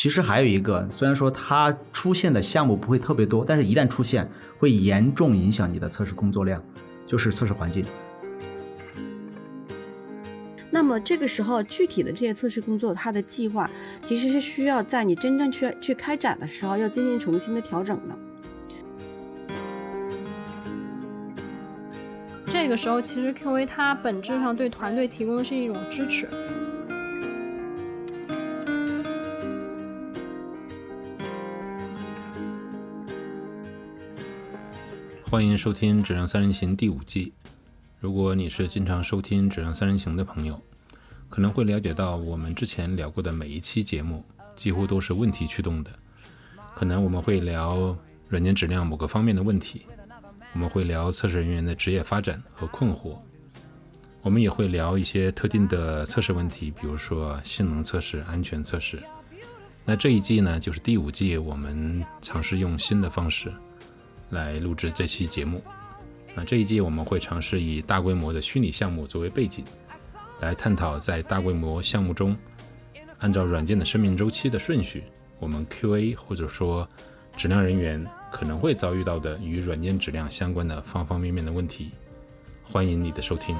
其实还有一个，虽然说它出现的项目不会特别多，但是一旦出现，会严重影响你的测试工作量，就是测试环境。那么这个时候，具体的这些测试工作，它的计划其实是需要在你真正去去开展的时候，要进行重新的调整的。这个时候，其实 QA 它本质上对团队提供的是一种支持。欢迎收听《质量三人行》第五季。如果你是经常收听《质量三人行》的朋友，可能会了解到，我们之前聊过的每一期节目几乎都是问题驱动的。可能我们会聊软件质量某个方面的问题，我们会聊测试人员的职业发展和困惑，我们也会聊一些特定的测试问题，比如说性能测试、安全测试。那这一季呢，就是第五季，我们尝试用新的方式。来录制这期节目。那这一季我们会尝试以大规模的虚拟项目作为背景，来探讨在大规模项目中，按照软件的生命周期的顺序，我们 QA 或者说质量人员可能会遭遇到的与软件质量相关的方方面面的问题。欢迎你的收听。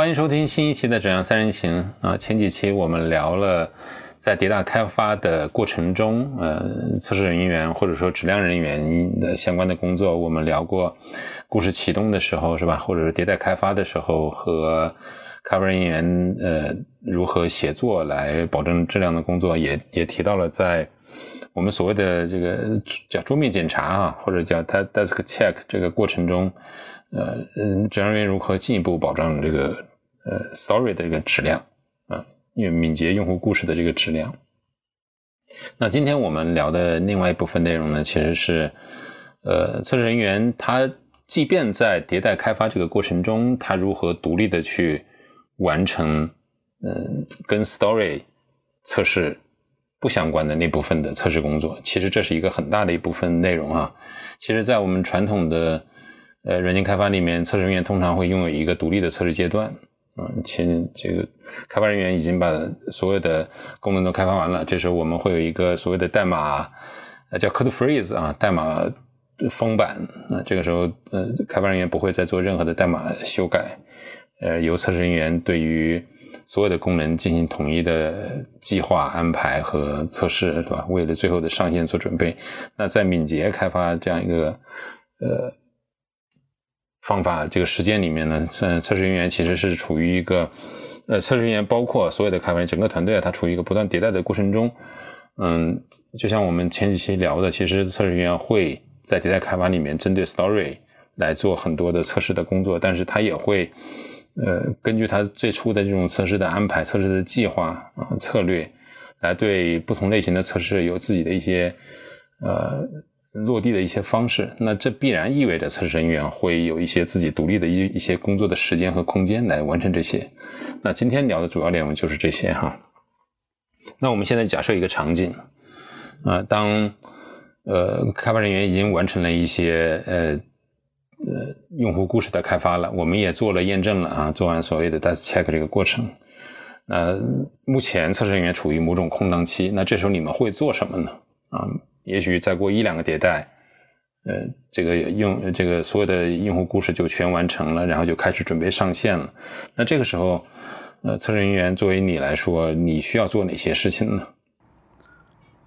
欢迎收听新一期的《质量三人行》啊，前几期我们聊了在迭代开发的过程中，呃，测试人员或者说质量人员的相关的工作，我们聊过故事启动的时候是吧，或者是迭代开发的时候和开发人员呃如何协作来保证质量的工作，也也提到了在我们所谓的这个叫桌面检查啊，或者叫 desk check 这个过程中，呃嗯，质量人员如何进一步保障这个。呃，story 的这个质量，啊，因为敏捷用户故事的这个质量。那今天我们聊的另外一部分内容呢，其实是，呃，测试人员他即便在迭代开发这个过程中，他如何独立的去完成，嗯，跟 story 测试不相关的那部分的测试工作。其实这是一个很大的一部分内容啊。其实，在我们传统的呃软件开发里面，测试人员通常会拥有一个独立的测试阶段。嗯，前这个开发人员已经把所有的功能都开发完了，这时候我们会有一个所谓的代码，呃，叫 code freeze 啊，代码封板。那这个时候，呃，开发人员不会再做任何的代码修改，呃，由测试人员对于所有的功能进行统一的计划安排和测试，对吧？为了最后的上线做准备。那在敏捷开发这样一个，呃。方法这个时间里面呢，测测试人员其实是处于一个，呃，测试人员包括所有的开发人整个团队啊，它处于一个不断迭代的过程中。嗯，就像我们前几期聊的，其实测试人员会在迭代开发里面针对 story 来做很多的测试的工作，但是他也会，呃，根据他最初的这种测试的安排、测试的计划啊策略，来对不同类型的测试有自己的一些，呃。落地的一些方式，那这必然意味着测试人员会有一些自己独立的一一些工作的时间和空间来完成这些。那今天聊的主要内容就是这些哈。那我们现在假设一个场景，啊，当呃开发人员已经完成了一些呃呃用户故事的开发了，我们也做了验证了啊，做完所谓的 d e s check 这个过程。那目前测试人员处于某种空档期，那这时候你们会做什么呢？啊？也许再过一两个迭代，呃，这个用这个所有的用户故事就全完成了，然后就开始准备上线了。那这个时候，呃，测试人员作为你来说，你需要做哪些事情呢？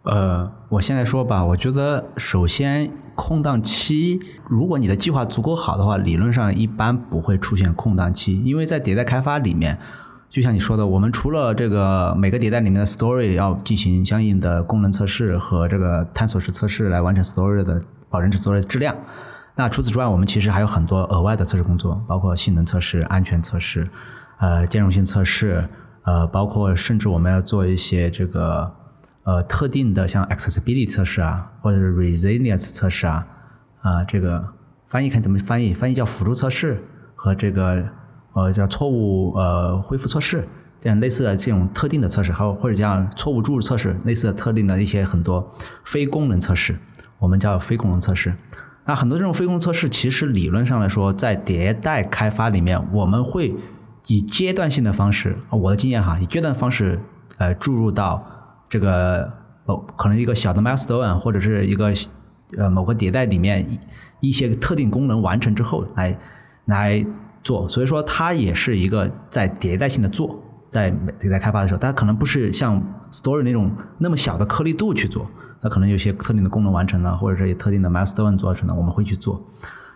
呃，我现在说吧，我觉得首先空档期，如果你的计划足够好的话，理论上一般不会出现空档期，因为在迭代开发里面。就像你说的，我们除了这个每个迭代里面的 story 要进行相应的功能测试和这个探索式测试来完成 story 的保证 story 的质量，那除此之外，我们其实还有很多额外的测试工作，包括性能测试、安全测试、呃兼容性测试，呃包括甚至我们要做一些这个呃特定的像 accessibility 测试啊，或者是 resilience 测试啊，啊这个翻译看怎么翻译，翻译叫辅助测试和这个。呃，叫错误呃恢复测试，这样类似的这种特定的测试，还有或者叫错误注入测试，类似的特定的一些很多非功能测试，我们叫非功能测试。那很多这种非功能测试，其实理论上来说，在迭代开发里面，我们会以阶段性的方式，我的经验哈，以阶段方式呃注入到这个哦，可能一个小的 milestone 或者是一个呃某个迭代里面一些特定功能完成之后来来做，所以说它也是一个在迭代性的做，在迭代开发的时候，它可能不是像 story 那种那么小的颗粒度去做，它可能有些特定的功能完成了，或者是有特定的 milestone 做成了，我们会去做。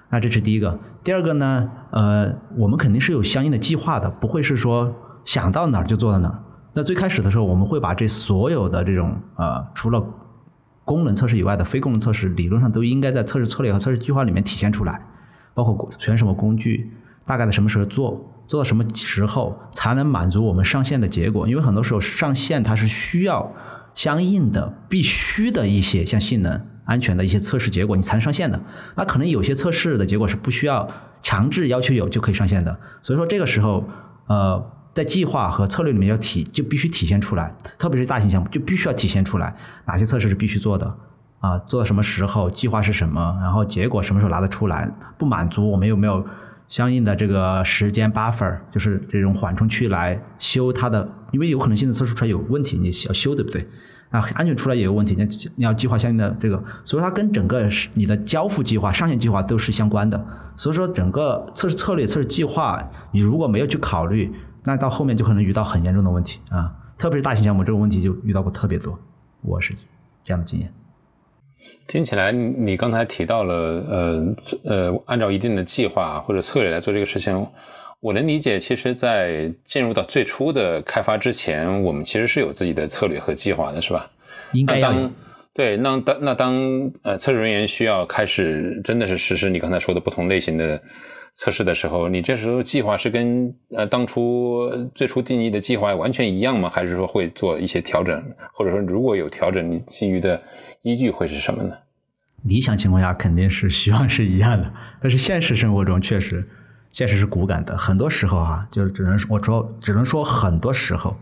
那这是第一个，第二个呢，呃，我们肯定是有相应的计划的，不会是说想到哪儿就做到哪儿。那最开始的时候，我们会把这所有的这种呃，除了功能测试以外的非功能测试，理论上都应该在测试策略和测试计划里面体现出来，包括选什么工具，大概在什么时候做，做到什么时候才能满足我们上线的结果。因为很多时候上线它是需要相应的、必须的一些像性能、安全的一些测试结果，你才能上线的。那可能有些测试的结果是不需要强制要求有就可以上线的。所以说这个时候，呃。在计划和策略里面要体就必须体现出来，特别是大型项目就必须要体现出来哪些测试是必须做的啊，做到什么时候，计划是什么，然后结果什么时候拿得出来，不满足我们有没有相应的这个时间 buffer，就是这种缓冲区来修它的，因为有可能现在测试出来有问题，你要修对不对？啊，安全出来也有问题，你你要计划相应的这个，所以它跟整个你的交付计划、上线计划都是相关的。所以说整个测试策略、测试计划，你如果没有去考虑。那到后面就可能遇到很严重的问题啊，特别是大型项目，这个问题就遇到过特别多。我是这样的经验。听起来你刚才提到了，呃呃，按照一定的计划或者策略来做这个事情，我能理解。其实，在进入到最初的开发之前，我们其实是有自己的策略和计划的，是吧？应该当对，那当那当呃测试人员需要开始真的是实施你刚才说的不同类型的。测试的时候，你这时候计划是跟呃当初最初定义的计划完全一样吗？还是说会做一些调整？或者说如果有调整，你基于的依据会是什么呢？理想情况下肯定是希望是一样的，但是现实生活中确实，现实是骨感的。很多时候啊，就只能我说只能说很多时候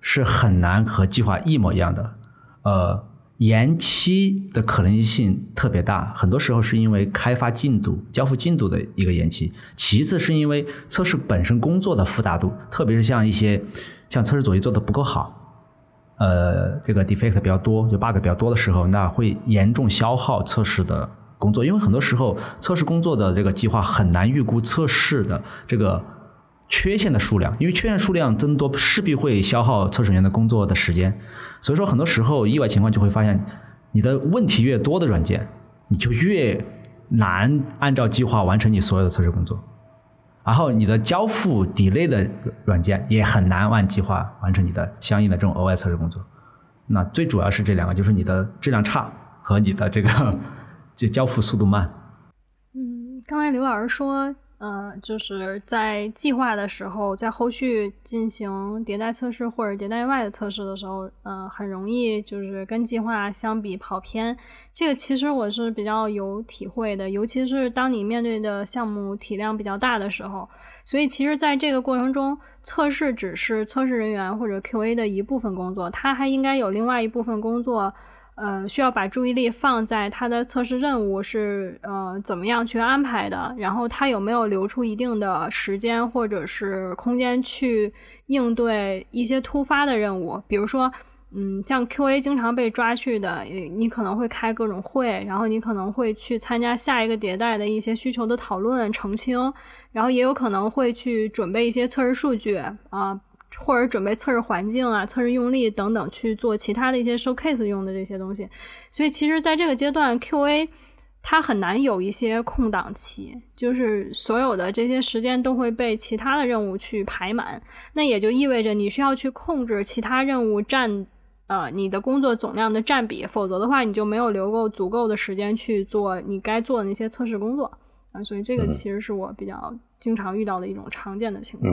是很难和计划一模一样的。呃。延期的可能性特别大，很多时候是因为开发进度、交付进度的一个延期。其次是因为测试本身工作的复杂度，特别是像一些像测试作业做的不够好，呃，这个 defect 比较多，就 bug 比较多的时候，那会严重消耗测试的工作。因为很多时候测试工作的这个计划很难预估测试的这个缺陷的数量，因为缺陷数量增多势必会消耗测试员的工作的时间。所以说，很多时候意外情况就会发现，你的问题越多的软件，你就越难按照计划完成你所有的测试工作。然后你的交付底内的软件也很难按计划完成你的相应的这种额外测试工作。那最主要是这两个，就是你的质量差和你的这个 就交付速度慢。嗯，刚才刘老师说。呃，就是在计划的时候，在后续进行迭代测试或者迭代外的测试的时候，呃，很容易就是跟计划相比跑偏。这个其实我是比较有体会的，尤其是当你面对的项目体量比较大的时候。所以，其实在这个过程中，测试只是测试人员或者 QA 的一部分工作，他还应该有另外一部分工作。呃，需要把注意力放在他的测试任务是呃怎么样去安排的，然后他有没有留出一定的时间或者是空间去应对一些突发的任务，比如说，嗯，像 QA 经常被抓去的，你可能会开各种会，然后你可能会去参加下一个迭代的一些需求的讨论澄清，然后也有可能会去准备一些测试数据啊。或者准备测试环境啊、测试用力等等去做其他的一些 showcase 用的这些东西，所以其实在这个阶段，QA 它很难有一些空档期，就是所有的这些时间都会被其他的任务去排满，那也就意味着你需要去控制其他任务占呃你的工作总量的占比，否则的话你就没有留够足够的时间去做你该做的那些测试工作。啊，所以这个其实是我比较经常遇到的一种常见的情况。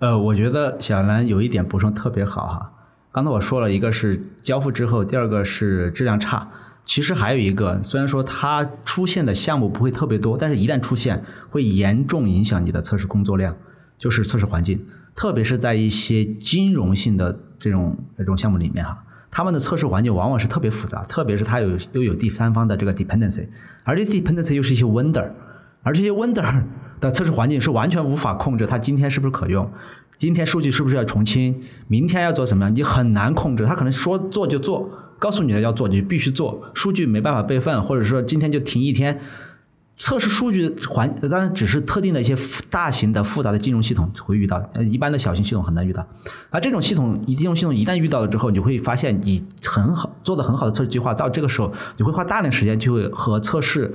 呃，我觉得小兰有一点补充特别好哈。刚才我说了一个是交付之后，第二个是质量差。其实还有一个，虽然说它出现的项目不会特别多，但是一旦出现，会严重影响你的测试工作量，就是测试环境。特别是在一些金融性的这种这种项目里面哈，他们的测试环境往往是特别复杂，特别是它有又有第三方的这个 dependency，而这 dependency 又是一些 vendor，而这些 vendor 的测试环境是完全无法控制它今天是不是可用，今天数据是不是要重清，明天要做什么，你很难控制，他可能说做就做，告诉你的要做你就必须做，数据没办法备份，或者说今天就停一天。测试数据环当然只是特定的一些大型的复杂的金融系统会遇到，一般的小型系统很难遇到。而这种系统，金融系统一旦遇到了之后，你会发现你很好做的很好的测试计划，到这个时候你会花大量时间去和测试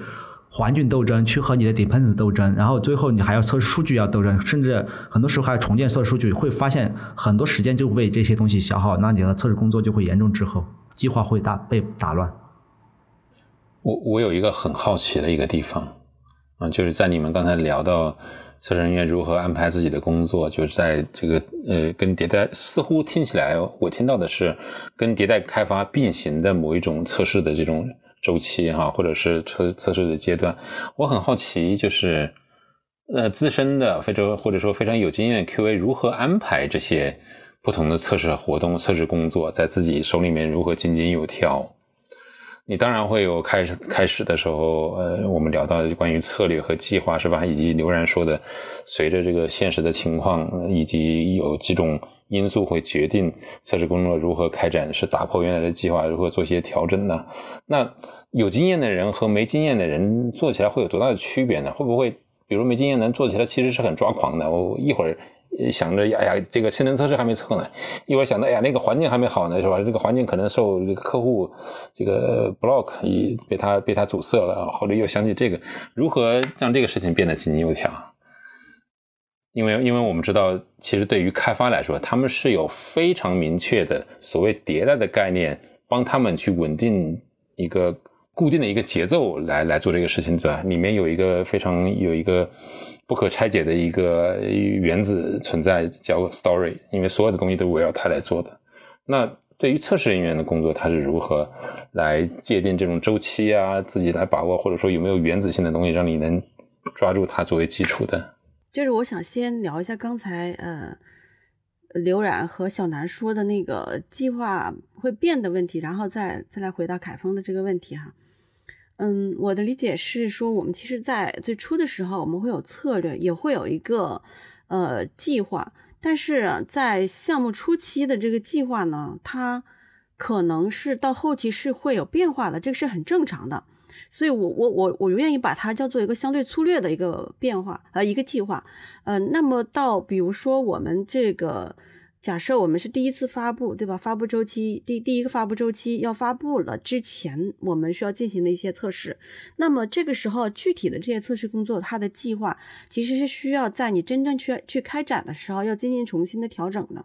环境斗争，去和你的 dependency 斗争，然后最后你还要测试数据要斗争，甚至很多时候还要重建测试数据，会发现很多时间就为这些东西消耗，那你的测试工作就会严重滞后，计划会大被打乱。我我有一个很好奇的一个地方，啊，就是在你们刚才聊到测试人员如何安排自己的工作，就是在这个呃跟迭代似乎听起来我听到的是跟迭代开发并行的某一种测试的这种周期哈，或者是测测试的阶段。我很好奇，就是呃资深的非洲或者说非常有经验的 QA 如何安排这些不同的测试活动、测试工作，在自己手里面如何井井有条。你当然会有开始开始的时候，呃，我们聊到关于策略和计划是吧？以及刘然说的，随着这个现实的情况，以及有几种因素会决定测试工作如何开展，是打破原来的计划，如何做一些调整呢？那有经验的人和没经验的人做起来会有多大的区别呢？会不会，比如没经验的人做起来其实是很抓狂的？我一会儿。想着呀呀，这个性能测试还没测呢，一会儿想到哎呀，那个环境还没好呢，是吧？这个环境可能受这个客户这个 block 已被他被他阻塞了，或者又想起这个，如何让这个事情变得井井有条？因为因为我们知道，其实对于开发来说，他们是有非常明确的所谓迭代的概念，帮他们去稳定一个固定的一个节奏来来做这个事情，对吧？里面有一个非常有一个。不可拆解的一个原子存在叫 story，因为所有的东西都围绕它来做的。那对于测试人员的工作，他是如何来界定这种周期啊？自己来把握，或者说有没有原子性的东西让你能抓住它作为基础的？就是我想先聊一下刚才呃刘冉和小南说的那个计划会变的问题，然后再再来回答凯峰的这个问题哈。嗯，我的理解是说，我们其实，在最初的时候，我们会有策略，也会有一个呃计划，但是在项目初期的这个计划呢，它可能是到后期是会有变化的，这个是很正常的。所以，我我我我愿意把它叫做一个相对粗略的一个变化，呃，一个计划。呃，那么到比如说我们这个。假设我们是第一次发布，对吧？发布周期第第一个发布周期要发布了之前，我们需要进行的一些测试。那么这个时候，具体的这些测试工作，它的计划其实是需要在你真正去去开展的时候，要进行重新的调整的。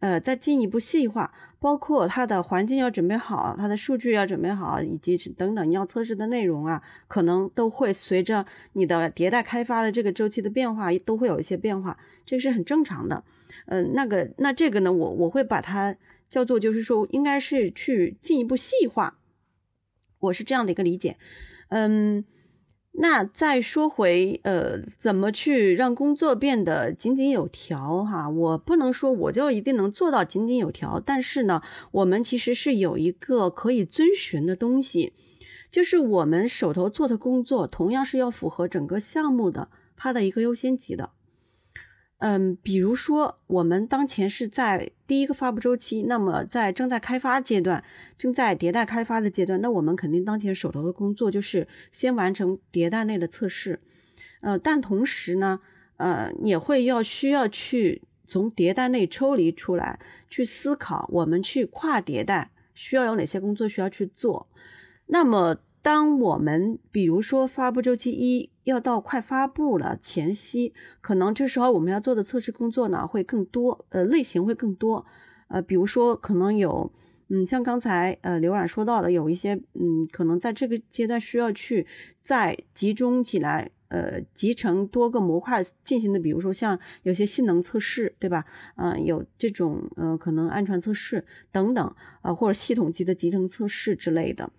呃，再进一步细化，包括它的环境要准备好，它的数据要准备好，以及等等你要测试的内容啊，可能都会随着你的迭代开发的这个周期的变化，都会有一些变化，这个是很正常的。嗯，那个，那这个呢，我我会把它叫做，就是说，应该是去进一步细化，我是这样的一个理解。嗯。那再说回，呃，怎么去让工作变得井井有条？哈，我不能说我就一定能做到井井有条，但是呢，我们其实是有一个可以遵循的东西，就是我们手头做的工作，同样是要符合整个项目的它的一个优先级的。嗯，比如说我们当前是在第一个发布周期，那么在正在开发阶段、正在迭代开发的阶段，那我们肯定当前手头的工作就是先完成迭代内的测试。呃，但同时呢，呃，也会要需要去从迭代内抽离出来，去思考我们去跨迭代需要有哪些工作需要去做。那么。当我们比如说发布周期一要到快发布了前夕，可能这时候我们要做的测试工作呢会更多，呃，类型会更多，呃，比如说可能有，嗯，像刚才呃刘冉说到的，有一些，嗯，可能在这个阶段需要去再集中起来，呃，集成多个模块进行的，比如说像有些性能测试，对吧？嗯，有这种，呃，可能安全测试等等，呃，或者系统级的集成测试之类的。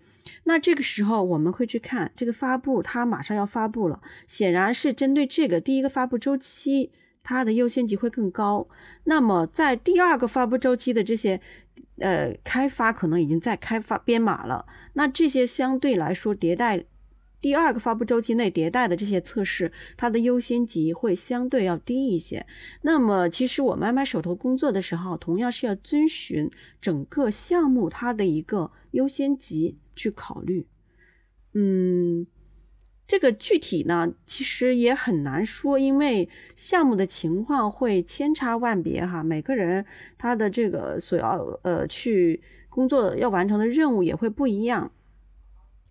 那这个时候我们会去看这个发布，它马上要发布了，显然是针对这个第一个发布周期，它的优先级会更高。那么在第二个发布周期的这些呃，开发可能已经在开发编码了，那这些相对来说迭代。第二个发布周期内迭代的这些测试，它的优先级会相对要低一些。那么，其实我们买手头工作的时候，同样是要遵循整个项目它的一个优先级去考虑。嗯，这个具体呢，其实也很难说，因为项目的情况会千差万别哈。每个人他的这个所要呃去工作要完成的任务也会不一样。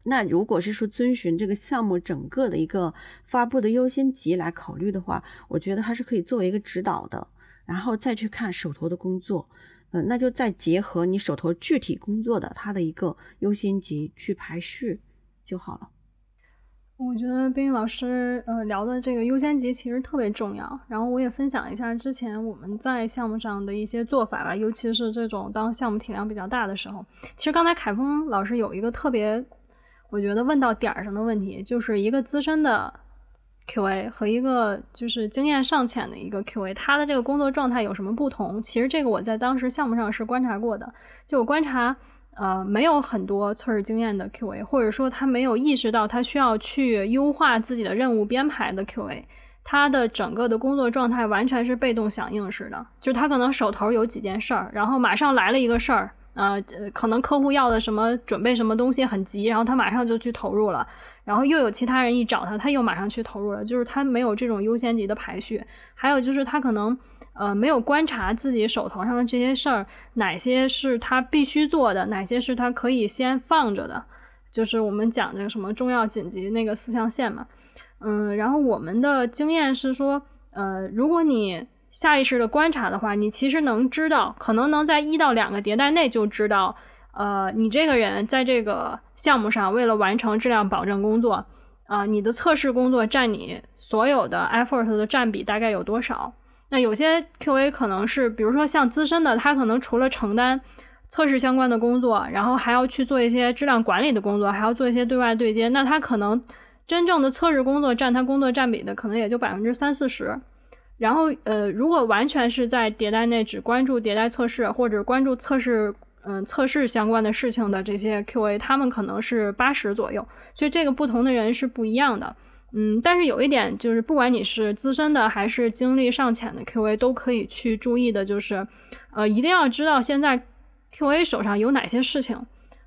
那如果是说遵循这个项目整个的一个发布的优先级来考虑的话，我觉得它是可以作为一个指导的，然后再去看手头的工作，嗯，那就再结合你手头具体工作的它的一个优先级去排序就好了。我觉得冰玉老师呃聊的这个优先级其实特别重要，然后我也分享一下之前我们在项目上的一些做法吧，尤其是这种当项目体量比较大的时候。其实刚才凯峰老师有一个特别。我觉得问到点儿上的问题，就是一个资深的 QA 和一个就是经验尚浅的一个 QA，他的这个工作状态有什么不同？其实这个我在当时项目上是观察过的。就我观察，呃，没有很多测试经验的 QA，或者说他没有意识到他需要去优化自己的任务编排的 QA，他的整个的工作状态完全是被动响应式的，就是他可能手头有几件事儿，然后马上来了一个事儿。呃，可能客户要的什么，准备什么东西很急，然后他马上就去投入了，然后又有其他人一找他，他又马上去投入了，就是他没有这种优先级的排序。还有就是他可能呃没有观察自己手头上的这些事儿，哪些是他必须做的，哪些是他可以先放着的，就是我们讲的什么重要紧急那个四象限嘛。嗯，然后我们的经验是说，呃，如果你下意识的观察的话，你其实能知道，可能能在一到两个迭代内就知道，呃，你这个人在这个项目上，为了完成质量保证工作，呃，你的测试工作占你所有的 effort 的占比大概有多少？那有些 QA 可能是，比如说像资深的，他可能除了承担测试相关的工作，然后还要去做一些质量管理的工作，还要做一些对外对接，那他可能真正的测试工作占他工作占比的可能也就百分之三四十。然后，呃，如果完全是在迭代内只关注迭代测试或者关注测试，嗯，测试相关的事情的这些 QA，他们可能是八十左右。所以这个不同的人是不一样的，嗯。但是有一点就是，不管你是资深的还是经历尚浅的 QA，都可以去注意的，就是，呃，一定要知道现在 QA 手上有哪些事情，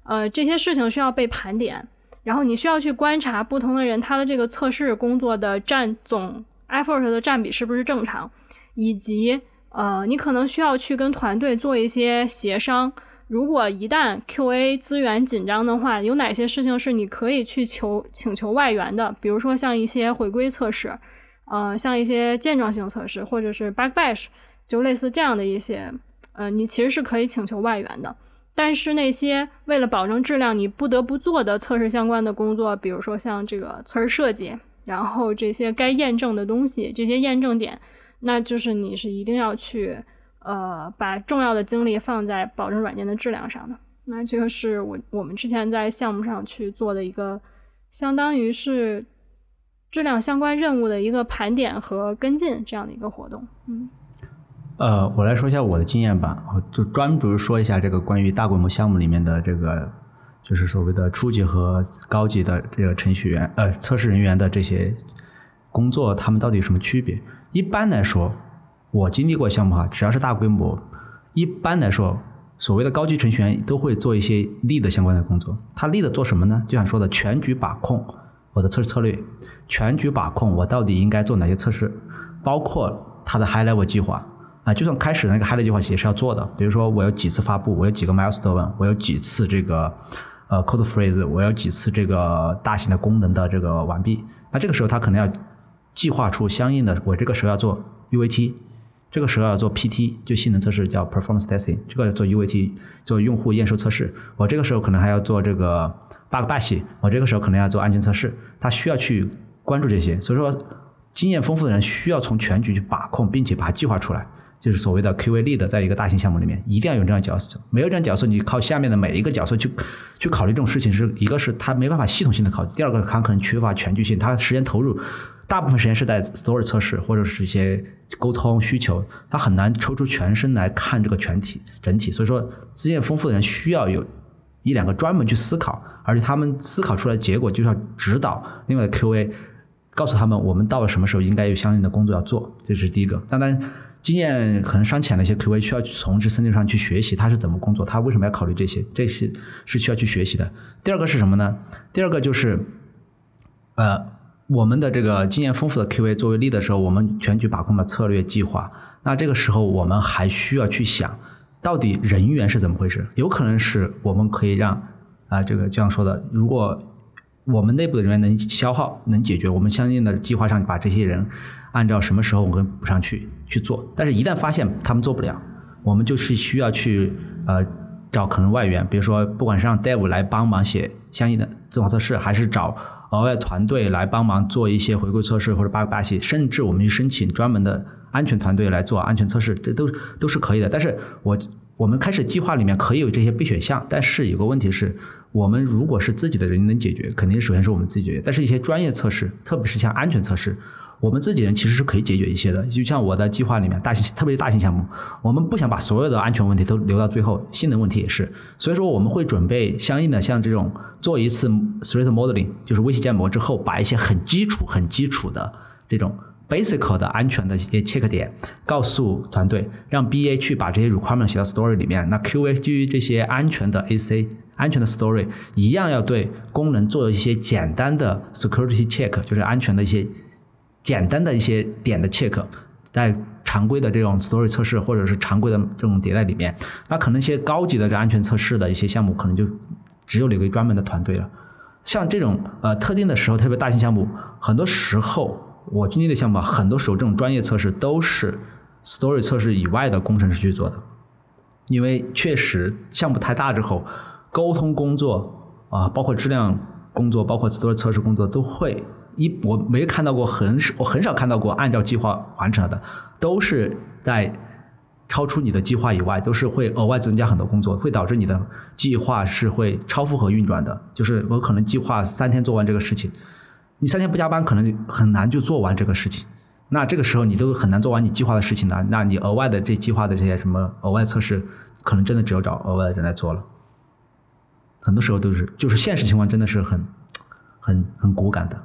呃，这些事情需要被盘点，然后你需要去观察不同的人他的这个测试工作的占总。effort 的占比是不是正常，以及呃，你可能需要去跟团队做一些协商。如果一旦 QA 资源紧张的话，有哪些事情是你可以去求请求外援的？比如说像一些回归测试，呃，像一些健壮性测试，或者是 bug bash，就类似这样的一些，呃，你其实是可以请求外援的。但是那些为了保证质量，你不得不做的测试相关的工作，比如说像这个测试设计。然后这些该验证的东西，这些验证点，那就是你是一定要去，呃，把重要的精力放在保证软件的质量上的。那这个是我我们之前在项目上去做的一个，相当于是质量相关任务的一个盘点和跟进这样的一个活动。嗯，呃，我来说一下我的经验吧，就专门说一下这个关于大规模项目里面的这个。就是所谓的初级和高级的这个程序员，呃，测试人员的这些工作，他们到底有什么区别？一般来说，我经历过项目哈，只要是大规模，一般来说，所谓的高级程序员都会做一些 lead 相关的工作。他 lead 做什么呢？就像说的全局把控我的测试策略，全局把控我到底应该做哪些测试，包括他的 high level 计划啊，就算开始那个 high level 计划也是要做的。比如说我有几次发布，我有几个 milestone，我有几次这个。呃，code phrase，我有几次这个大型的功能的这个完毕，那这个时候他可能要计划出相应的，我这个时候要做 UAT，这个时候要做 PT，就性能测试叫 performance testing，这个要做 UAT，做用户验收测试，我这个时候可能还要做这个 bug bash 我这个时候可能要做安全测试，他需要去关注这些，所以说经验丰富的人需要从全局去把控，并且把它计划出来。就是所谓的 QA lead，在一个大型项目里面，一定要有这样角色。没有这样角色，你靠下面的每一个角色去去考虑这种事情，是一个是他没办法系统性的考虑，第二个他可能缺乏全局性，他时间投入大部分时间是在 store 测试或者是一些沟通需求，他很难抽出全身来看这个全体整体。所以说，经验丰富的人需要有一两个专门去思考，而且他们思考出来的结果就是要指导另外的 QA，告诉他们我们到了什么时候应该有相应的工作要做，这是第一个。当然，经验可能尚浅的一些 QA 需要从这身体上去学习他是怎么工作，他为什么要考虑这些，这些是需要去学习的。第二个是什么呢？第二个就是，呃。我们的这个经验丰富的 QA 作为 lead 的时候，我们全局把控了策略计划。那这个时候，我们还需要去想，到底人员是怎么回事？有可能是我们可以让啊，这个这样说的，如果我们内部的人员能消耗、能解决，我们相应的计划上把这些人按照什么时候我们补上去去做。但是，一旦发现他们做不了，我们就是需要去呃找可能外援，比如说不管是让 Dev 来帮忙写相应的自动化测试，还是找。额外团队来帮忙做一些回归测试或者 bug 巴西，甚至我们去申请专门的安全团队来做安全测试，这都都是可以的。但是我我们开始计划里面可以有这些备选项，但是有个问题是，我们如果是自己的人能解决，肯定首先是我们自己解决。但是一些专业测试，特别是像安全测试。我们自己人其实是可以解决一些的，就像我的计划里面，大型特别是大型项目，我们不想把所有的安全问题都留到最后，性能问题也是，所以说我们会准备相应的像这种做一次 threat modeling，就是威胁建模之后，把一些很基础、很基础的这种 basic 的安全的一些 check 点告诉团队，让 BA 去把这些 requirement 写到 story 里面，那 QA 基于这些安全的 AC 安全的 story 一样要对功能做一些简单的 security check，就是安全的一些。简单的一些点的 check，在常规的这种 story 测试或者是常规的这种迭代里面，那可能一些高级的这安全测试的一些项目，可能就只有留给专门的团队了。像这种呃特定的时候，特别大型项目，很多时候我经历的项目，很多时候这种专业测试都是 story 测试以外的工程师去做的，因为确实项目太大之后，沟通工作啊，包括质量工作，包括 story 测试工作都会。一我没看到过很少，我很少看到过按照计划完成了的，都是在超出你的计划以外，都是会额外增加很多工作，会导致你的计划是会超负荷运转的。就是我可能计划三天做完这个事情，你三天不加班，可能很难就做完这个事情。那这个时候你都很难做完你计划的事情呢，那你额外的这计划的这些什么额外测试，可能真的只有找额外的人来做了。很多时候都是，就是现实情况真的是很很很骨感的。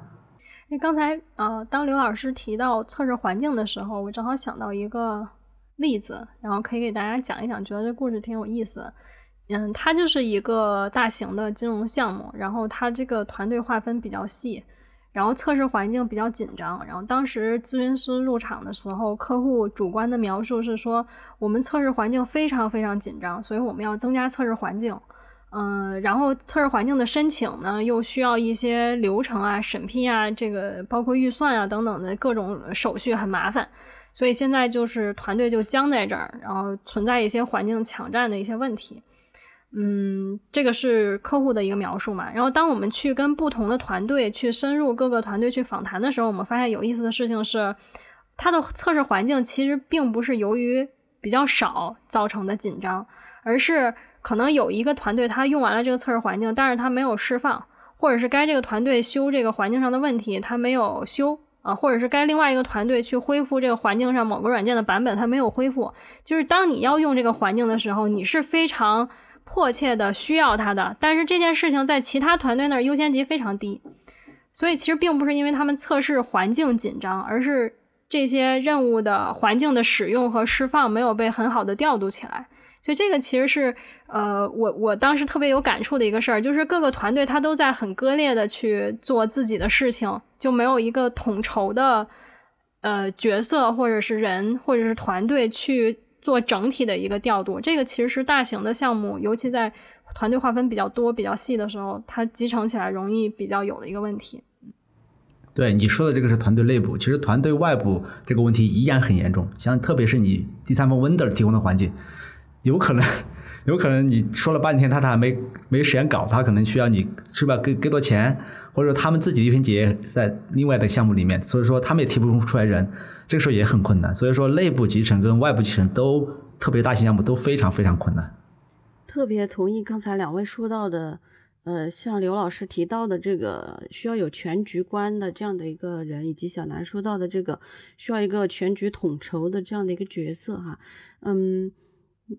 那刚才呃，当刘老师提到测试环境的时候，我正好想到一个例子，然后可以给大家讲一讲，觉得这故事挺有意思。嗯，它就是一个大型的金融项目，然后它这个团队划分比较细，然后测试环境比较紧张。然后当时咨询师入场的时候，客户主观的描述是说，我们测试环境非常非常紧张，所以我们要增加测试环境。嗯，然后测试环境的申请呢，又需要一些流程啊、审批啊，这个包括预算啊等等的各种手续很麻烦，所以现在就是团队就僵在这儿，然后存在一些环境抢占的一些问题。嗯，这个是客户的一个描述嘛。然后当我们去跟不同的团队去深入各个团队去访谈的时候，我们发现有意思的事情是，它的测试环境其实并不是由于比较少造成的紧张，而是。可能有一个团队，他用完了这个测试环境，但是他没有释放，或者是该这个团队修这个环境上的问题，他没有修啊，或者是该另外一个团队去恢复这个环境上某个软件的版本，他没有恢复。就是当你要用这个环境的时候，你是非常迫切的需要它的，但是这件事情在其他团队那儿优先级非常低，所以其实并不是因为他们测试环境紧张，而是这些任务的环境的使用和释放没有被很好的调度起来。所以这个其实是，呃，我我当时特别有感触的一个事儿，就是各个团队他都在很割裂的去做自己的事情，就没有一个统筹的，呃，角色或者是人或者是团队去做整体的一个调度。这个其实是大型的项目，尤其在团队划分比较多、比较细的时候，它集成起来容易比较有的一个问题。对你说的这个是团队内部，其实团队外部这个问题依然很严重，像特别是你第三方 vendor 提供的环境。有可能，有可能你说了半天，他他还没没时间搞，他可能需要你是吧？给给多钱，或者说他们自己一篇结在另外的项目里面，所以说他们也提不出来人，这个时候也很困难。所以说内部集成跟外部集成都特别大型项目都非常非常困难。特别同意刚才两位说到的呃，像刘老师提到的这个需要有全局观的这样的一个人，以及小南说到的这个需要一个全局统筹的这样的一个角色哈，嗯，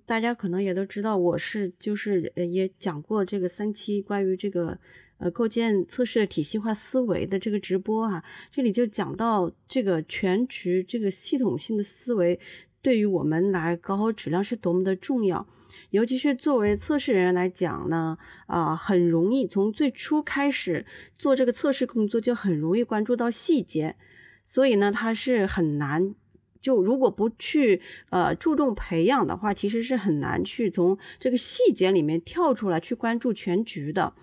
大家可能也都知道，我是就是也讲过这个三期关于这个呃构建测试的体系化思维的这个直播哈，这里就讲到这个全局这个系统性的思维对于我们来搞好质量是多么的重要。尤其是作为测试人员来讲呢，啊，很容易从最初开始做这个测试工作就很容易关注到细节，所以呢，它是很难。就如果不去呃注重培养的话，其实是很难去从这个细节里面跳出来去关注全局的。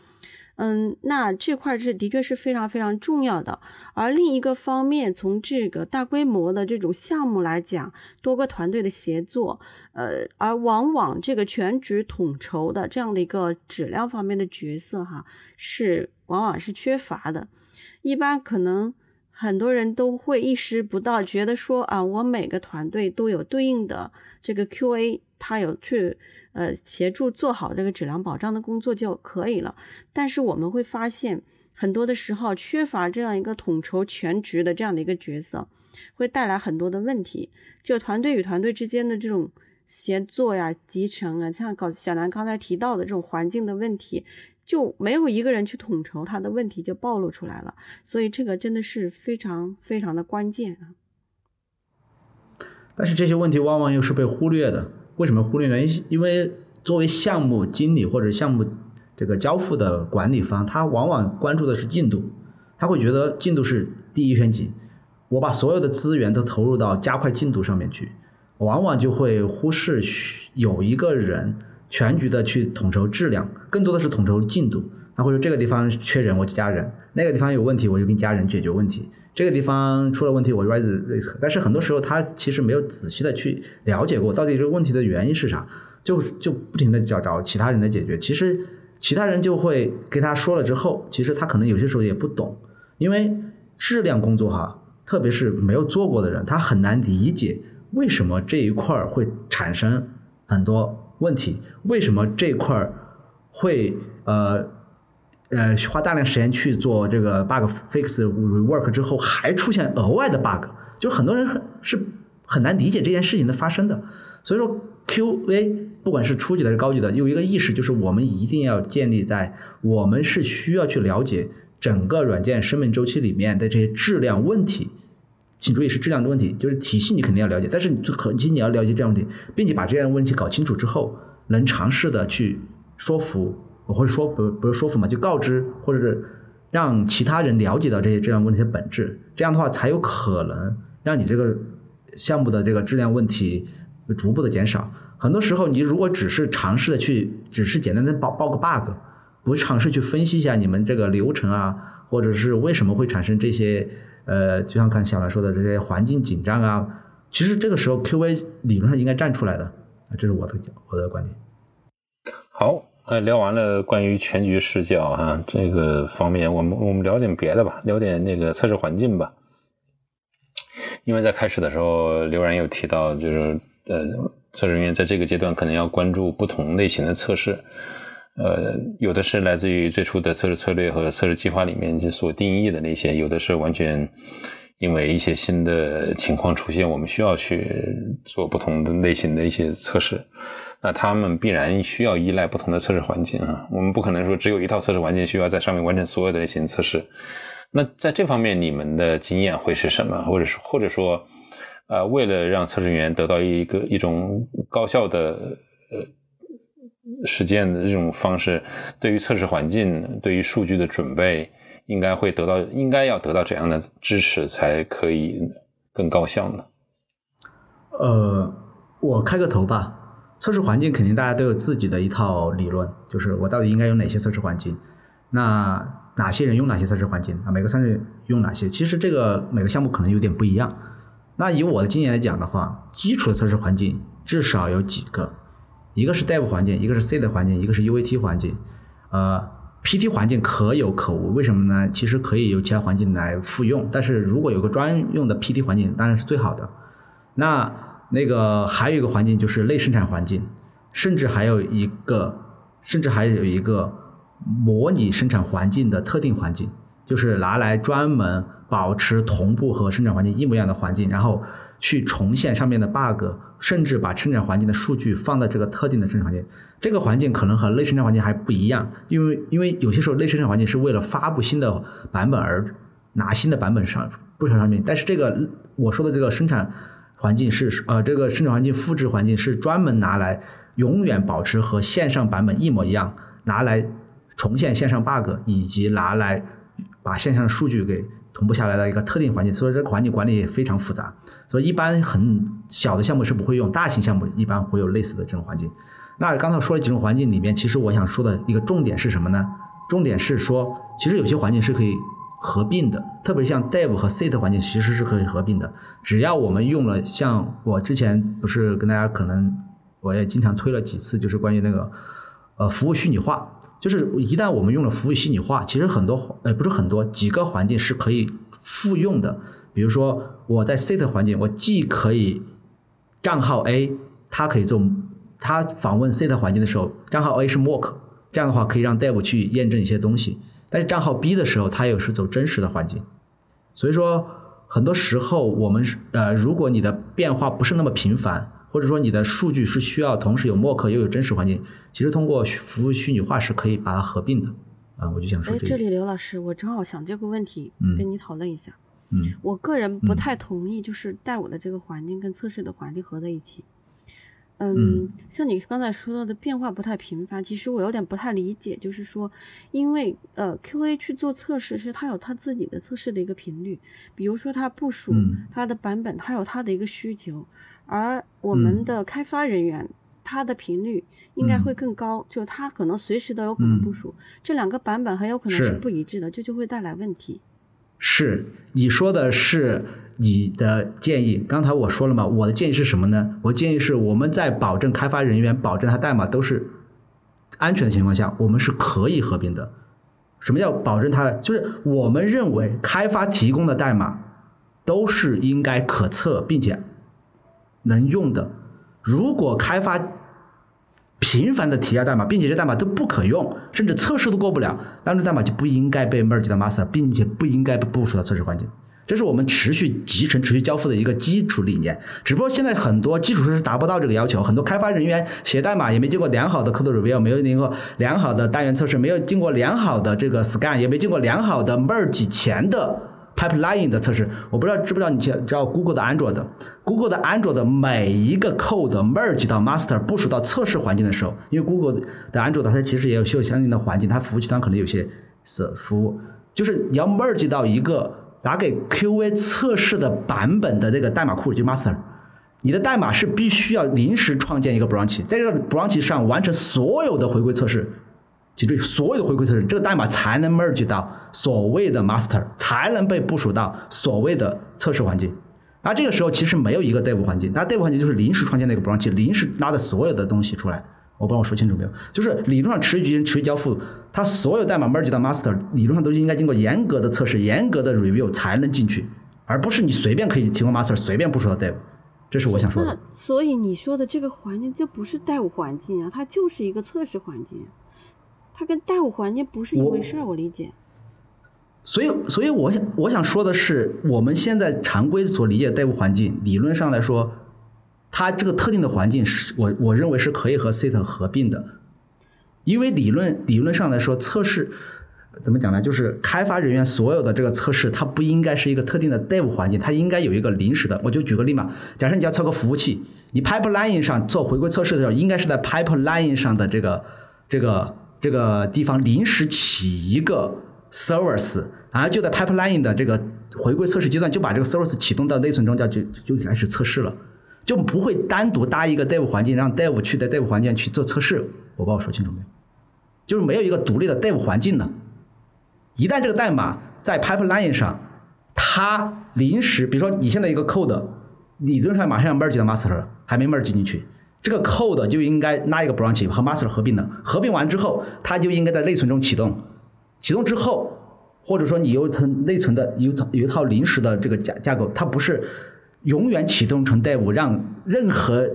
嗯，那这块是的确是非常非常重要的。而另一个方面，从这个大规模的这种项目来讲，多个团队的协作，呃，而往往这个全局统筹的这样的一个质量方面的角色，哈，是往往是缺乏的。一般可能很多人都会意识不到，觉得说啊，我每个团队都有对应的这个 QA，他有去。呃，协助做好这个质量保障的工作就可以了。但是我们会发现，很多的时候缺乏这样一个统筹全局的这样的一个角色，会带来很多的问题。就团队与团队之间的这种协作呀、集成啊，像搞小南刚才提到的这种环境的问题，就没有一个人去统筹，他的问题就暴露出来了。所以这个真的是非常非常的关键啊。但是这些问题往往又是被忽略的。为什么忽略呢？因因为作为项目经理或者项目这个交付的管理方，他往往关注的是进度，他会觉得进度是第一选级，我把所有的资源都投入到加快进度上面去，往往就会忽视有一个人全局的去统筹质量，更多的是统筹进度。他会说这个地方缺人我就加人，那个地方有问题我就给你加人解决问题。这个地方出了问题，我 raise risk，但是很多时候他其实没有仔细的去了解过到底这个问题的原因是啥，就就不停的找找其他人来解决。其实其他人就会给他说了之后，其实他可能有些时候也不懂，因为质量工作哈，特别是没有做过的人，他很难理解为什么这一块会产生很多问题，为什么这一块会呃。呃，花大量时间去做这个 bug fix rework 之后，还出现额外的 bug，就很多人很是很难理解这件事情的发生的。所以说，QA 不管是初级的还是高级的，有一个意识就是我们一定要建立在我们是需要去了解整个软件生命周期里面的这些质量问题。请注意是质量的问题，就是体系你肯定要了解，但是你核心你要了解这样问题，并且把这样的问题搞清楚之后，能尝试的去说服。或者说不不是说服嘛，就告知或者是让其他人了解到这些质量问题的本质，这样的话才有可能让你这个项目的这个质量问题逐步的减少。很多时候，你如果只是尝试的去，只是简单的报报个 bug，不尝试去分析一下你们这个流程啊，或者是为什么会产生这些呃，就像看小兰说的这些环境紧张啊，其实这个时候 QA 理论上应该站出来的，这是我的我的观点。好。呃，聊完了关于全局视角哈这个方面，我们我们聊点别的吧，聊点那个测试环境吧。因为在开始的时候，刘然有提到，就是呃，测试人员在这个阶段可能要关注不同类型的测试，呃，有的是来自于最初的测试策略和测试计划里面所定义的那些，有的是完全因为一些新的情况出现，我们需要去做不同的类型的一些测试。那他们必然需要依赖不同的测试环境啊，我们不可能说只有一套测试环境需要在上面完成所有的类型测试。那在这方面，你们的经验会是什么？或者说，或者说，呃，为了让测试人员得到一个一种高效的呃实践的这种方式，对于测试环境、对于数据的准备，应该会得到应该要得到怎样的支持，才可以更高效呢？呃，我开个头吧。测试环境肯定大家都有自己的一套理论，就是我到底应该用哪些测试环境，那哪些人用哪些测试环境啊？每个测试用哪些？其实这个每个项目可能有点不一样。那以我的经验来讲的话，基础的测试环境至少有几个，一个是 Dev 环境，一个是 C 的环境，一个是 UAT 环境。呃，PT 环境可有可无，为什么呢？其实可以由其他环境来复用，但是如果有个专用的 PT 环境，当然是最好的。那那个还有一个环境就是类生产环境，甚至还有一个，甚至还有一个模拟生产环境的特定环境，就是拿来专门保持同步和生产环境一模一样的环境，然后去重现上面的 bug，甚至把生产环境的数据放在这个特定的生产环境。这个环境可能和内生产环境还不一样，因为因为有些时候内生产环境是为了发布新的版本而拿新的版本上布上上面，但是这个我说的这个生产环境是呃这个生产环境复制环境是专门拿来永远保持和线上版本一模一样，拿来重现线上 bug 以及拿来把线上数据给同步下来的一个特定环境，所以这个环境管理也非常复杂，所以一般很小的项目是不会用，大型项目一般会有类似的这种环境。那刚才说了几种环境里面，其实我想说的一个重点是什么呢？重点是说，其实有些环境是可以合并的，特别像 Dev 和 Set 环境其实是可以合并的。只要我们用了，像我之前不是跟大家可能我也经常推了几次，就是关于那个呃服务虚拟化，就是一旦我们用了服务虚拟化，其实很多呃不是很多几个环境是可以复用的。比如说我在 Set 环境，我既可以账号 A，它可以做。它访问 Set 环境的时候，账号 A 是 mock，这样的话可以让 Dev 去验证一些东西。但是账号 B 的时候，它又是走真实的环境。所以说，很多时候我们呃，如果你的变化不是那么频繁，或者说你的数据是需要同时有 mock 又有真实环境，其实通过服务虚拟化是可以把它合并的。啊，我就想说这。这里刘老师，我正好想这个问题跟你讨论一下。嗯。我个人不太同意，就是带我的这个环境跟测试的环境合在一起。嗯，像你刚才说到的变化不太频繁，其实我有点不太理解，就是说，因为呃，QA 去做测试是它有它自己的测试的一个频率，比如说它部署它的版本，它有它的一个需求，而我们的开发人员他的频率应该会更高，就它可能随时都有可能部署，这两个版本很有可能是不一致的，这就会带来问题。是，你说的是。你的建议，刚才我说了嘛，我的建议是什么呢？我建议是我们在保证开发人员、保证他代码都是安全的情况下，我们是可以合并的。什么叫保证它？就是我们认为开发提供的代码都是应该可测并且能用的。如果开发频繁的提交代码，并且这代码都不可用，甚至测试都过不了，那这代码就不应该被 merge 到 master，并且不应该被部署到测试环境。这是我们持续集成、持续交付的一个基础理念。只不过现在很多基础设施达不到这个要求，很多开发人员写代码也没经过良好的 code review，没有经过良好的单元测试，没有经过良好的这个 scan，也没经过良好的 merge 前的 pipeline 的测试。我不知道知不知道你知道 Google 的 Android，Google 的 Android 每一个 code merge 到 master 部署到测试环境的时候，因为 Google 的 Android 它其实也有需要相应的环境，它服务器端可能有些是服务，就是你要 merge 到一个。拿给 QA 测试的版本的这个代码库就 master，你的代码是必须要临时创建一个 branch，在这个 branch 上完成所有的回归测试，记住所有的回归测试，这个代码才能 merge 到所谓的 master，才能被部署到所谓的测试环境。而这个时候其实没有一个 dev 环境，那 dev 环境就是临时创建那个 branch，临时拉的所有的东西出来。我帮我说清楚没有？就是理论上持续执行、持续交付，它所有代码 merge 到 master，理论上都应该经过严格的测试、严格的 review 才能进去，而不是你随便可以提供 master，随便部署到 dev。这是我想说的。所以你说的这个环境就不是 dev 环境啊，它就是一个测试环境，它跟代务环境不是一回事儿。我理解。所以，所以我想我想说的是，我们现在常规所理解的代务环境，理论上来说。它这个特定的环境是我我认为是可以和 Set 合并的，因为理论理论上来说，测试怎么讲呢？就是开发人员所有的这个测试，它不应该是一个特定的 Dev 环境，它应该有一个临时的。我就举个例嘛，假设你要测个服务器，你 Pipeline 上做回归测试的时候，应该是在 Pipeline 上的这个这个这个地方临时起一个 Service，然后就在 Pipeline 的这个回归测试阶段，就把这个 Service 启动到内存中，叫就就开始测试了。就不会单独搭一个 Dev 环境，让 Dev 去在 Dev 环境去做测试。我把我说清楚没有？就是没有一个独立的 Dev 环境的。一旦这个代码在 Pipeline 上，它临时，比如说你现在一个 code，理论上马上要 merge 到 master，还没 merge 进去，这个 code 就应该拉一个 branch 和 master 合并的。合并完之后，它就应该在内存中启动。启动之后，或者说你有层内存的有有一套临时的这个架架构，它不是。永远启动成 Dev，让任何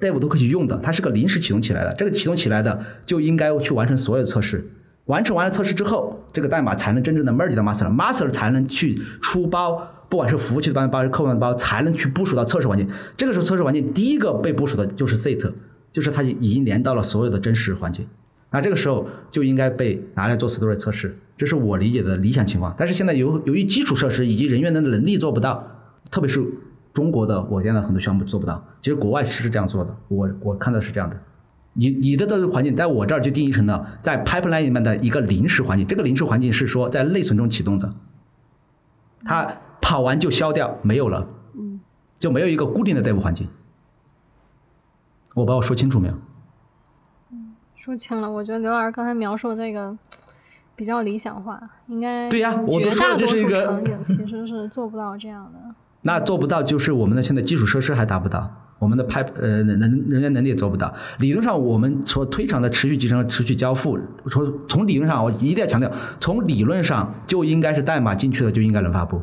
Dev 都可以用的，它是个临时启动起来的。这个启动起来的就应该去完成所有测试。完成完了测试之后，这个代码才能真正的 merge 到 master，master 才能去出包，不管是服务器端包还是客户端包，才能去部署到测试环境。这个时候测试环境第一个被部署的就是 Set，就是它已经连到了所有的真实环境。那这个时候就应该被拿来做 storage 测试，这是我理解的理想情况。但是现在由由于基础设施以及人员的能力做不到，特别是中国的我店的很多项目做不到，其实国外是这样做的，我我看到是这样的。你你的这个环境在我这儿就定义成了在 pipeline 里面的一个临时环境，这个临时环境是说在内存中启动的，它跑完就消掉，没有了，嗯，就没有一个固定的 dev 环境。我把我说清楚没有？说清了，我觉得刘老师刚才描述这个比较理想化，应该对呀我都说了绝大多数这是一个场景 其实是做不到这样的。那做不到，就是我们的现在基础设施还达不到，我们的派呃人人人员能力也做不到。理论上，我们所推崇的持续集成、持续交付，从从理论上，我一定要强调，从理论上就应该是代码进去了就应该能发布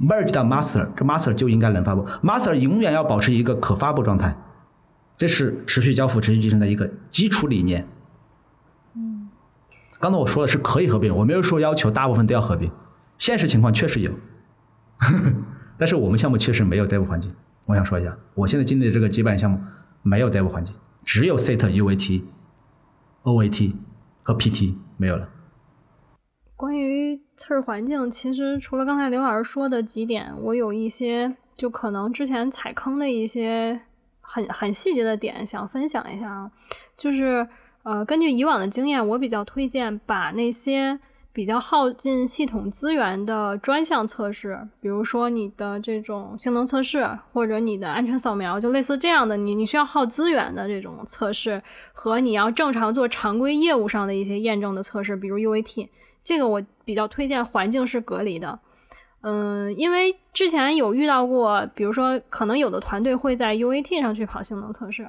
，merge 到 master，这 master 就应该能发布，master 永远要保持一个可发布状态，这是持续交付、持续集成的一个基础理念。嗯，刚才我说的是可以合并，我没有说要求大部分都要合并，现实情况确实有，但是我们项目确实没有 dev 环境。我想说一下，我现在经历的这个几百项目没有 dev 环境，只有 set、UAT、OAT 和 PT 没有了。关于测试环境，其实除了刚才刘老师说的几点，我有一些就可能之前踩坑的一些很很细节的点想分享一下啊，就是呃，根据以往的经验，我比较推荐把那些比较耗尽系统资源的专项测试，比如说你的这种性能测试或者你的安全扫描，就类似这样的，你你需要耗资源的这种测试，和你要正常做常规业务上的一些验证的测试，比如 UAT。这个我比较推荐环境是隔离的，嗯，因为之前有遇到过，比如说可能有的团队会在 UAT 上去跑性能测试，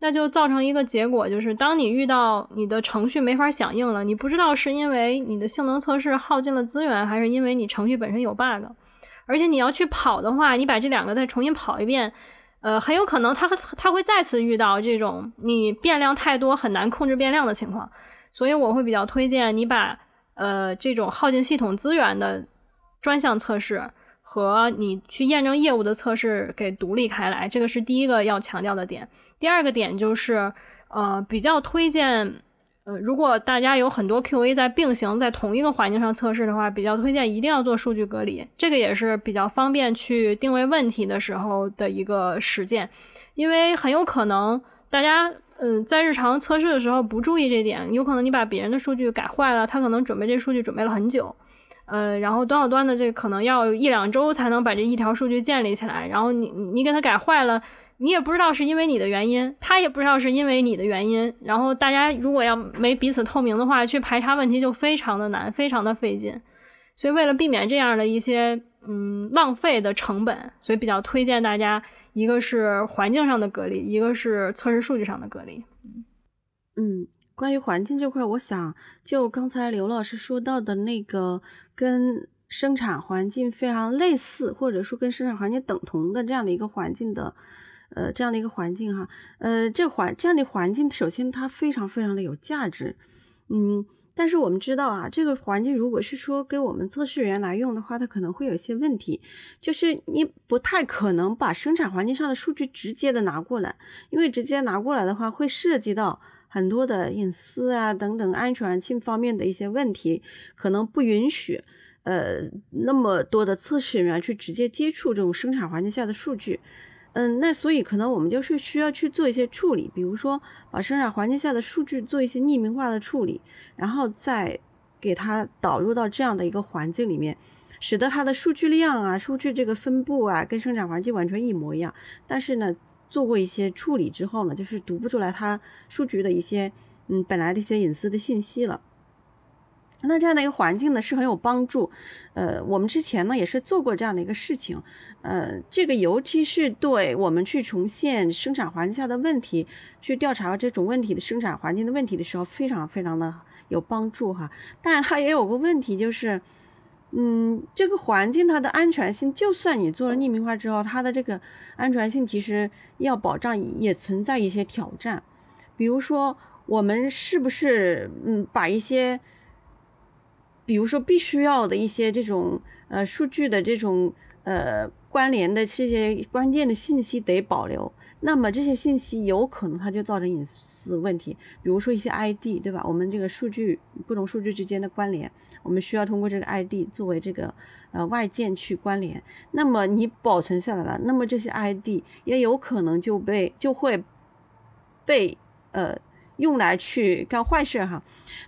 那就造成一个结果，就是当你遇到你的程序没法响应了，你不知道是因为你的性能测试耗尽了资源，还是因为你程序本身有 bug，而且你要去跑的话，你把这两个再重新跑一遍，呃，很有可能它它会再次遇到这种你变量太多很难控制变量的情况，所以我会比较推荐你把。呃，这种耗尽系统资源的专项测试和你去验证业务的测试给独立开来，这个是第一个要强调的点。第二个点就是，呃，比较推荐，呃，如果大家有很多 QA 在并行在同一个环境上测试的话，比较推荐一定要做数据隔离，这个也是比较方便去定位问题的时候的一个实践，因为很有可能大家。嗯，在日常测试的时候不注意这点，有可能你把别人的数据改坏了，他可能准备这数据准备了很久，呃，然后端到端的这可能要一两周才能把这一条数据建立起来，然后你你给他改坏了，你也不知道是因为你的原因，他也不知道是因为你的原因，然后大家如果要没彼此透明的话，去排查问题就非常的难，非常的费劲，所以为了避免这样的一些嗯浪费的成本，所以比较推荐大家。一个是环境上的隔离，一个是测试数据上的隔离。嗯，关于环境这块，我想就刚才刘老师说到的那个跟生产环境非常类似，或者说跟生产环境等同的这样的一个环境的，呃，这样的一个环境哈，呃，这环这样的环境，首先它非常非常的有价值，嗯。但是我们知道啊，这个环境如果是说给我们测试员来用的话，它可能会有一些问题，就是你不太可能把生产环境上的数据直接的拿过来，因为直接拿过来的话，会涉及到很多的隐私啊等等安全性方面的一些问题，可能不允许呃那么多的测试员去直接接触这种生产环境下的数据。嗯，那所以可能我们就是需要去做一些处理，比如说把生产环境下的数据做一些匿名化的处理，然后再给它导入到这样的一个环境里面，使得它的数据量啊、数据这个分布啊，跟生产环境完全一模一样。但是呢，做过一些处理之后呢，就是读不出来它数据的一些嗯本来的一些隐私的信息了。那这样的一个环境呢是很有帮助，呃，我们之前呢也是做过这样的一个事情，呃，这个尤其是对我们去重现生产环境下的问题，去调查这种问题的生产环境的问题的时候，非常非常的有帮助哈。但是它也有个问题，就是，嗯，这个环境它的安全性，就算你做了匿名化之后，它的这个安全性其实要保障也存在一些挑战，比如说我们是不是嗯把一些比如说必须要的一些这种呃数据的这种呃关联的这些关键的信息得保留。那么这些信息有可能它就造成隐私问题，比如说一些 ID，对吧？我们这个数据不同数据之间的关联，我们需要通过这个 ID 作为这个呃外件去关联。那么你保存下来了，那么这些 ID 也有可能就被就会被呃用来去干坏事哈。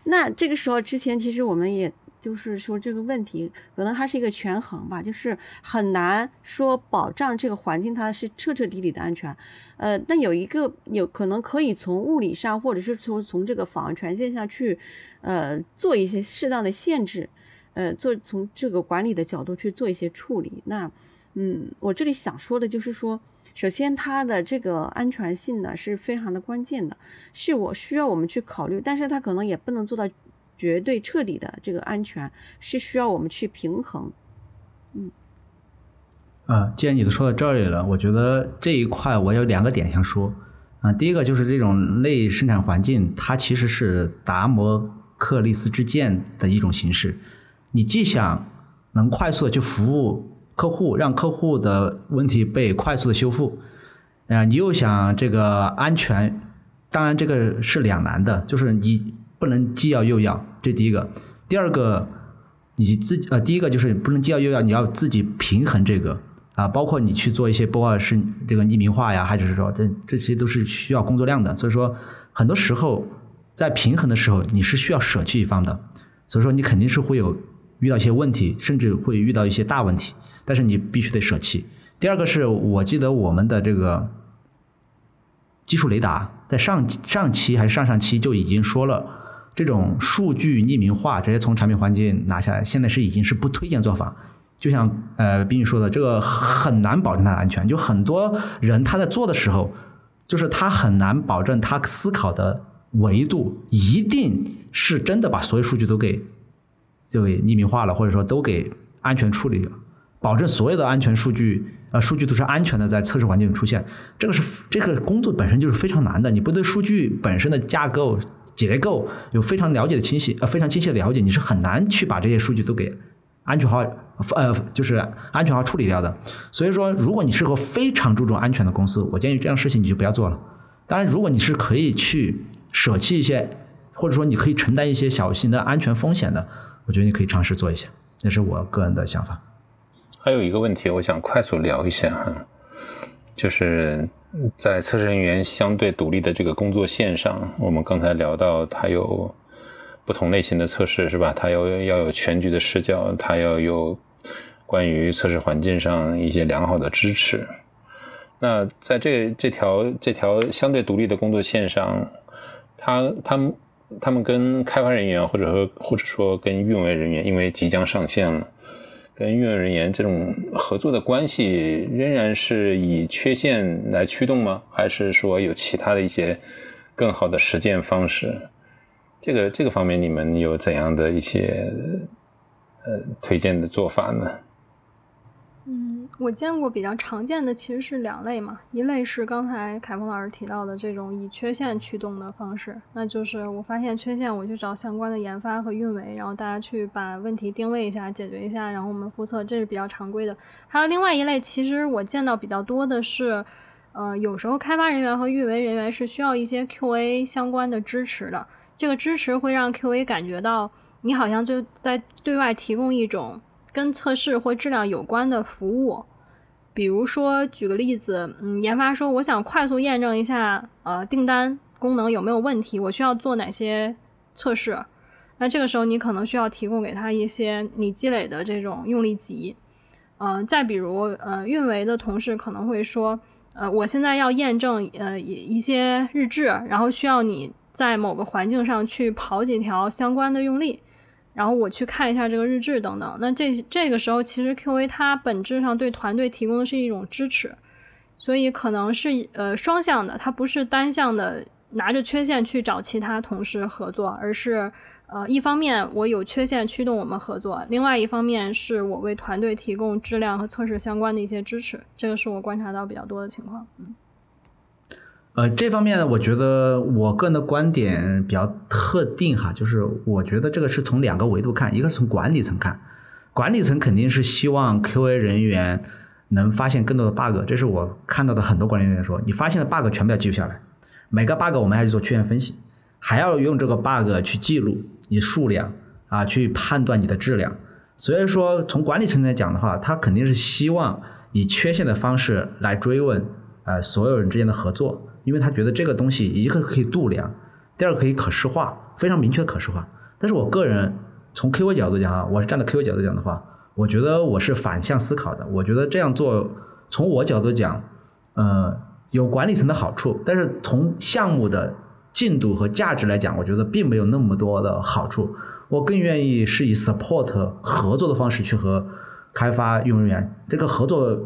那这个时候之前其实我们也。就是说这个问题可能它是一个权衡吧，就是很难说保障这个环境它是彻彻底底的安全。呃，但有一个有可能可以从物理上，或者是说从这个访问权限上去，呃，做一些适当的限制，呃，做从这个管理的角度去做一些处理。那，嗯，我这里想说的就是说，首先它的这个安全性呢是非常的关键的，是我需要我们去考虑，但是它可能也不能做到。绝对彻底的这个安全是需要我们去平衡，嗯，啊，既然你都说到这里了，我觉得这一块我有两个点想说，啊，第一个就是这种类生产环境，它其实是达摩克利斯之剑的一种形式，你既想能快速的去服务客户，让客户的问题被快速的修复，啊，你又想这个安全，当然这个是两难的，就是你。不能既要又要，这第一个。第二个，你自己呃，第一个就是不能既要又要，你要自己平衡这个啊，包括你去做一些，不管是这个匿名化呀，还是说这这些都是需要工作量的。所以说，很多时候在平衡的时候，你是需要舍弃一方的。所以说，你肯定是会有遇到一些问题，甚至会遇到一些大问题，但是你必须得舍弃。第二个是我记得我们的这个技术雷达在上上期还是上上期就已经说了。这种数据匿名化直接从产品环境拿下来，现在是已经是不推荐做法。就像呃冰雨说的，这个很难保证它的安全。就很多人他在做的时候，就是他很难保证他思考的维度一定是真的把所有数据都给就给匿名化了，或者说都给安全处理了，保证所有的安全数据呃数据都是安全的在测试环境里出现。这个是这个工作本身就是非常难的，你不对数据本身的架构。结构有非常了解的清晰，呃，非常清晰的了解，你是很难去把这些数据都给安全化，呃，就是安全化处理掉的。所以说，如果你是个非常注重安全的公司，我建议这样事情你就不要做了。当然，如果你是可以去舍弃一些，或者说你可以承担一些小型的安全风险的，我觉得你可以尝试做一下。这是我个人的想法。还有一个问题，我想快速聊一下哈，就是。在测试人员相对独立的这个工作线上，我们刚才聊到，它有不同类型的测试，是吧？它要要有全局的视角，它要有关于测试环境上一些良好的支持。那在这这条这条相对独立的工作线上，他他们他们跟开发人员，或者说或者说跟运维人员，因为即将上线了。跟运维人员这种合作的关系仍然是以缺陷来驱动吗？还是说有其他的一些更好的实践方式？这个这个方面你们有怎样的一些呃推荐的做法呢？我见过比较常见的其实是两类嘛，一类是刚才凯峰老师提到的这种以缺陷驱动的方式，那就是我发现缺陷，我去找相关的研发和运维，然后大家去把问题定位一下，解决一下，然后我们复测，这是比较常规的。还有另外一类，其实我见到比较多的是，呃，有时候开发人员和运维人员是需要一些 QA 相关的支持的，这个支持会让 QA 感觉到你好像就在对外提供一种跟测试或质量有关的服务。比如说，举个例子，嗯，研发说我想快速验证一下，呃，订单功能有没有问题，我需要做哪些测试？那这个时候你可能需要提供给他一些你积累的这种用例集，嗯，再比如，呃，运维的同事可能会说，呃，我现在要验证，呃，一一些日志，然后需要你在某个环境上去跑几条相关的用例。然后我去看一下这个日志等等，那这这个时候其实 QA 它本质上对团队提供的是一种支持，所以可能是呃双向的，它不是单向的拿着缺陷去找其他同事合作，而是呃一方面我有缺陷驱动我们合作，另外一方面是我为团队提供质量和测试相关的一些支持，这个是我观察到比较多的情况，嗯。呃，这方面呢，我觉得我个人的观点比较特定哈，就是我觉得这个是从两个维度看，一个是从管理层看，管理层肯定是希望 QA 人员能发现更多的 bug，这是我看到的很多管理人员说，你发现的 bug 全部要记录下来，每个 bug 我们还去做缺陷分析，还要用这个 bug 去记录你数量啊，去判断你的质量。所以说，从管理层来讲的话，他肯定是希望以缺陷的方式来追问呃所有人之间的合作。因为他觉得这个东西一个可以度量，第二个可以可视化，非常明确的可视化。但是我个人从 QA 角度讲啊，我是站在 QA 角度讲的话，我觉得我是反向思考的。我觉得这样做，从我角度讲，呃，有管理层的好处，但是从项目的进度和价值来讲，我觉得并没有那么多的好处。我更愿意是以 support 合作的方式去和开发运维人员这个合作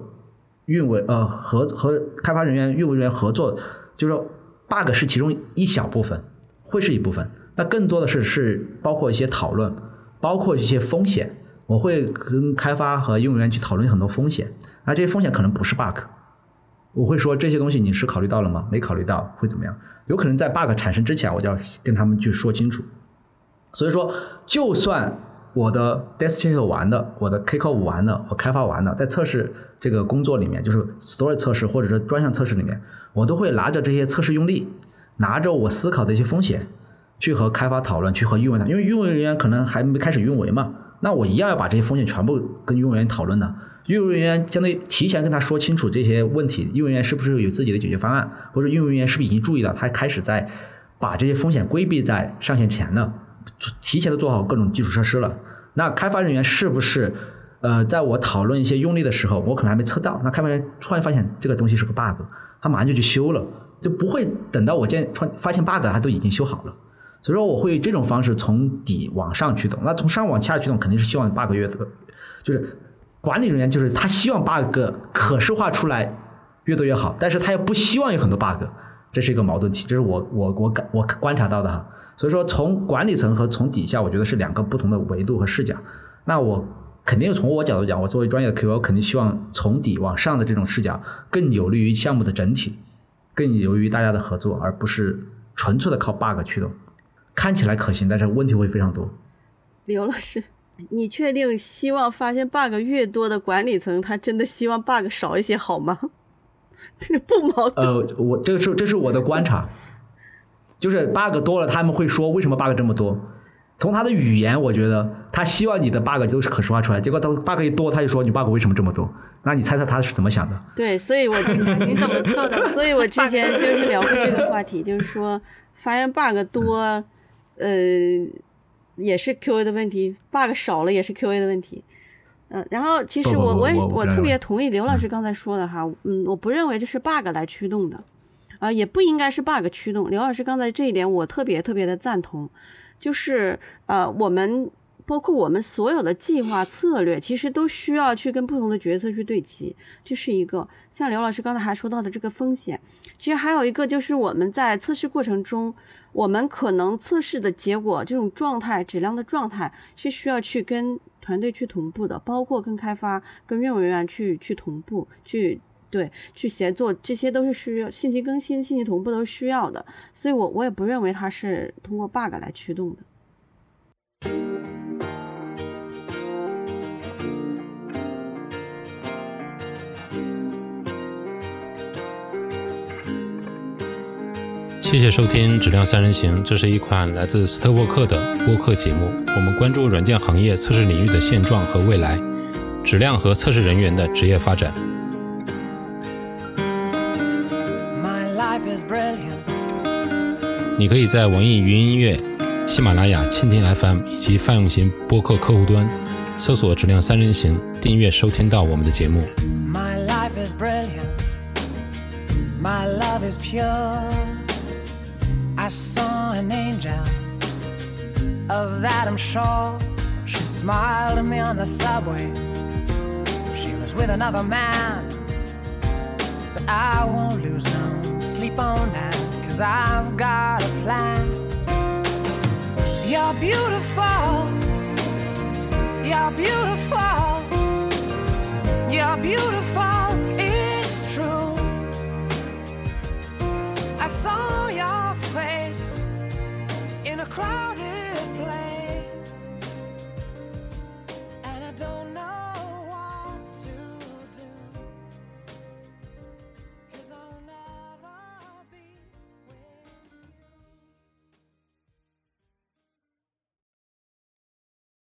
运维呃和和开发人员运维人员合作。就是说，bug 是其中一小部分，会是一部分。那更多的是是包括一些讨论，包括一些风险。我会跟开发和运营员去讨论很多风险。那这些风险可能不是 bug，我会说这些东西你是考虑到了吗？没考虑到会怎么样？有可能在 bug 产生之前，我就要跟他们去说清楚。所以说，就算我的 test 完了，我的 kickoff 完了，我开发完了，在测试这个工作里面，就是 story 测试或者是专项测试里面。我都会拿着这些测试用例，拿着我思考的一些风险，去和开发讨论，去和运维谈，因为运维人员可能还没开始运维嘛，那我一样要把这些风险全部跟运维人员讨论的。运维人员相当于提前跟他说清楚这些问题，运维人员是不是有自己的解决方案，或者运维人员是不是已经注意到他开始在把这些风险规避在上线前了，提前的做好各种基础设施了。那开发人员是不是呃，在我讨论一些用例的时候，我可能还没测到，那开发人员突然发现这个东西是个 bug。他马上就去修了，就不会等到我见发发现 bug，他都已经修好了。所以说，我会这种方式从底往上驱动。那从上往下驱动，肯定是希望 bug 越多，就是管理人员就是他希望 bug 可视化出来越多越好，但是他又不希望有很多 bug，这是一个矛盾体。这是我我我感我观察到的哈。所以说，从管理层和从底下，我觉得是两个不同的维度和视角。那我。肯定从我角度讲，我作为专业的 QO，肯定希望从底往上的这种视角更有利于项目的整体，更有利于大家的合作，而不是纯粹的靠 bug 驱动。看起来可行，但是问题会非常多。刘老师，你确定希望发现 bug 越多的管理层，他真的希望 bug 少一些好吗？这不矛盾。呃，我这个是这是我的观察，就是 bug 多了，他们会说为什么 bug 这么多？从他的语言，我觉得他希望你的 bug 都是可视化出来，结果到 bug 一多，他就说你 bug 为什么这么多？那你猜猜他是怎么想的？对，所以我你怎么测的？所以我之前就是聊过这个话题，就是说发现 bug 多，呃，也是 QA 的问题；bug 少了也是 QA 的问题。嗯，然后其实我我也我特别同意刘老师刚才说的哈，嗯，我不认为这是 bug 来驱动的，啊，也不应该是 bug 驱动。刘老师刚才这一点我特别特别的赞同。就是呃，我们包括我们所有的计划策略，其实都需要去跟不同的角色去对齐。这是一个像刘老师刚才还说到的这个风险。其实还有一个就是我们在测试过程中，我们可能测试的结果这种状态、质量的状态是需要去跟团队去同步的，包括跟开发、跟运维人员去去同步去。对，去协作，这些都是需要信息更新、信息同步都是需要的，所以我我也不认为它是通过 bug 来驱动的。谢谢收听《质量三人行》，这是一款来自斯特沃克的播客节目。我们关注软件行业测试领域的现状和未来，质量和测试人员的职业发展。你可以在网易云音乐、喜马拉雅、蜻蜓 FM 以及泛用型播客客户端搜索“质量三人行”，订阅收听到我们的节目。cause I've got a plan. You're beautiful, you're beautiful, you're beautiful.